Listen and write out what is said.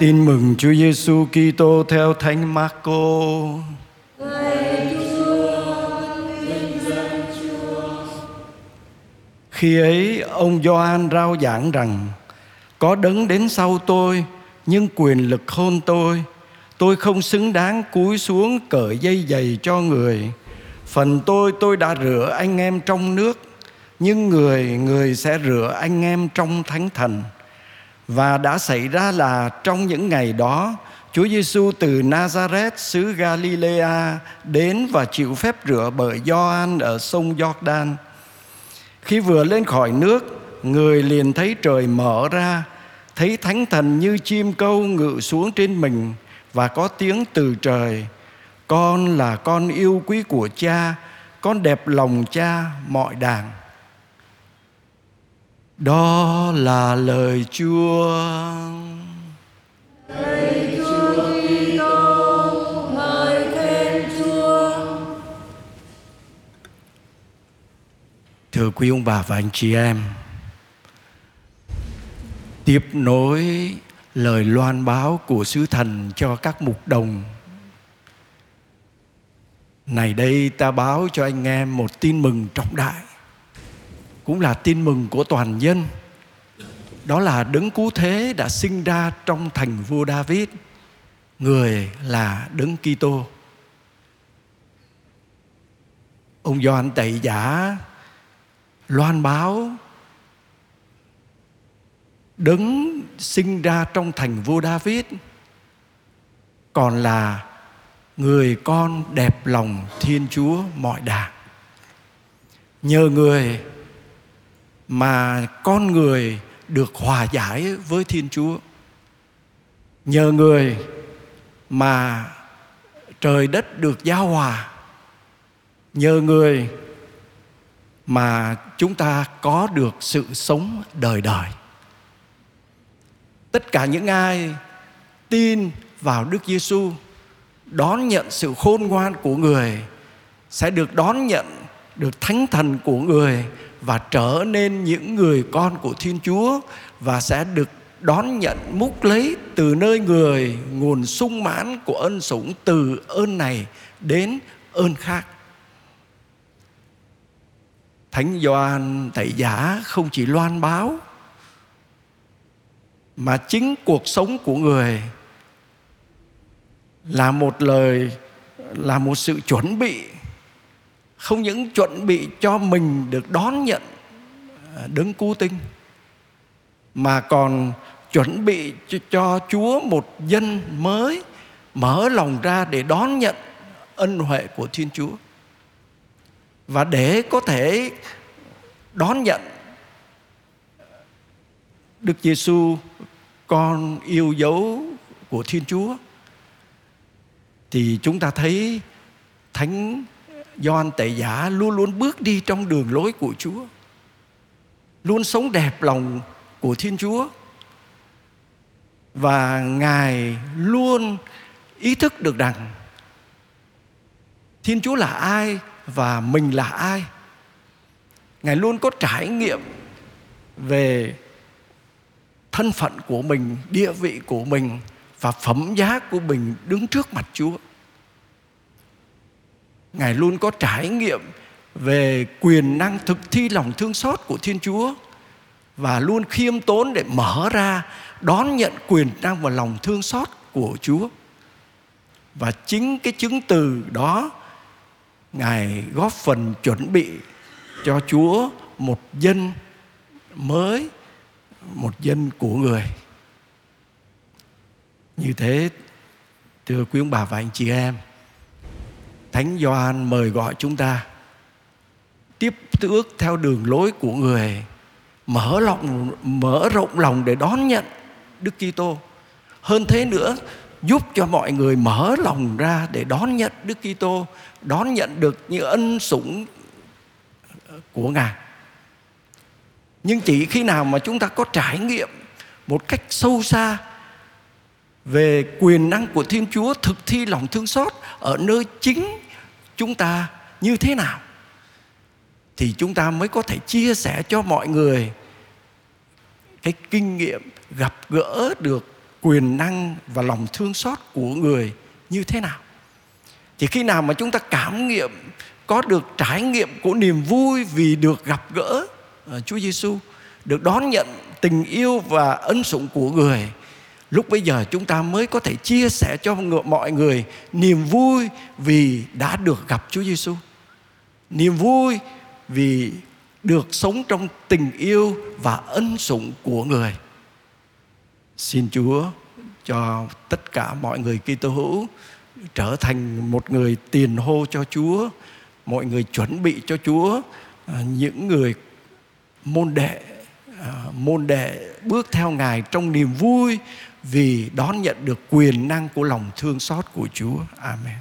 Tin mừng Chúa Giêsu Kitô theo Thánh Marco. Khi ấy, ông Gioan rao giảng rằng, có đấng đến sau tôi, nhưng quyền lực hơn tôi. Tôi không xứng đáng cúi xuống cởi dây giày cho người. Phần tôi tôi đã rửa anh em trong nước, nhưng người người sẽ rửa anh em trong thánh thần và đã xảy ra là trong những ngày đó Chúa Giêsu từ Nazareth xứ Galilea đến và chịu phép rửa bởi Gioan ở sông Jordan. Khi vừa lên khỏi nước, người liền thấy trời mở ra, thấy thánh thần như chim câu ngự xuống trên mình và có tiếng từ trời: Con là con yêu quý của Cha, con đẹp lòng Cha mọi đàng. Đó là lời Chúa. Lạy Chúa Kitô, ngợi khen Chúa. Thưa quý ông bà và anh chị em, tiếp nối lời loan báo của sứ thần cho các mục đồng. Này đây ta báo cho anh em một tin mừng trọng đại cũng là tin mừng của toàn dân. Đó là đấng cứu thế đã sinh ra trong thành vua David, người là đấng Kitô. Ông Gioan tẩy giả loan báo, đấng sinh ra trong thành vua David còn là người con đẹp lòng Thiên Chúa mọi đàng. Nhờ người mà con người được hòa giải với Thiên Chúa. Nhờ người mà trời đất được giao hòa. Nhờ người mà chúng ta có được sự sống đời đời. Tất cả những ai tin vào Đức Giêsu đón nhận sự khôn ngoan của người, sẽ được đón nhận được thánh thần của người và trở nên những người con của Thiên Chúa và sẽ được đón nhận múc lấy từ nơi người nguồn sung mãn của ân sủng từ ơn này đến ơn khác. Thánh Gioan Tẩy Giả không chỉ loan báo, mà chính cuộc sống của người là một lời, là một sự chuẩn bị không những chuẩn bị cho mình được đón nhận đứng đấng cứu tinh mà còn chuẩn bị cho, cho Chúa một dân mới mở lòng ra để đón nhận ân huệ của Thiên Chúa. Và để có thể đón nhận Đức Giêsu con yêu dấu của Thiên Chúa thì chúng ta thấy thánh Gioan Tẩy Giả luôn luôn bước đi trong đường lối của Chúa luôn sống đẹp lòng của Thiên Chúa và Ngài luôn ý thức được rằng Thiên Chúa là ai và mình là ai. Ngài luôn có trải nghiệm về thân phận của mình, địa vị của mình và phẩm giá của mình đứng trước mặt Chúa. Ngài luôn có trải nghiệm về quyền năng thực thi lòng thương xót của Thiên Chúa và luôn khiêm tốn để mở ra đón nhận quyền năng và lòng thương xót của Chúa. Và chính cái chứng từ đó Ngài góp phần chuẩn bị cho Chúa một dân mới, một dân của người. Như thế, thưa quý ông bà và anh chị em, Thánh Gioan mời gọi chúng ta tiếp ước theo đường lối của người mở lòng mở rộng lòng để đón nhận Đức Kitô. Hơn thế nữa, giúp cho mọi người mở lòng ra để đón nhận Đức Kitô, đón nhận được những ân sủng của Ngài. Nhưng chỉ khi nào mà chúng ta có trải nghiệm một cách sâu xa về quyền năng của Thiên Chúa thực thi lòng thương xót ở nơi chính chúng ta như thế nào thì chúng ta mới có thể chia sẻ cho mọi người cái kinh nghiệm gặp gỡ được quyền năng và lòng thương xót của người như thế nào thì khi nào mà chúng ta cảm nghiệm có được trải nghiệm của niềm vui vì được gặp gỡ ờ, Chúa Giêsu, được đón nhận tình yêu và ân sủng của người. Lúc bây giờ chúng ta mới có thể chia sẻ cho mọi người niềm vui vì đã được gặp Chúa Giêsu. Niềm vui vì được sống trong tình yêu và ân sủng của người. Xin Chúa cho tất cả mọi người Kitô hữu trở thành một người tiền hô cho Chúa, mọi người chuẩn bị cho Chúa à, những người môn đệ à, môn đệ bước theo Ngài trong niềm vui vì đón nhận được quyền năng của lòng thương xót của Chúa. Amen.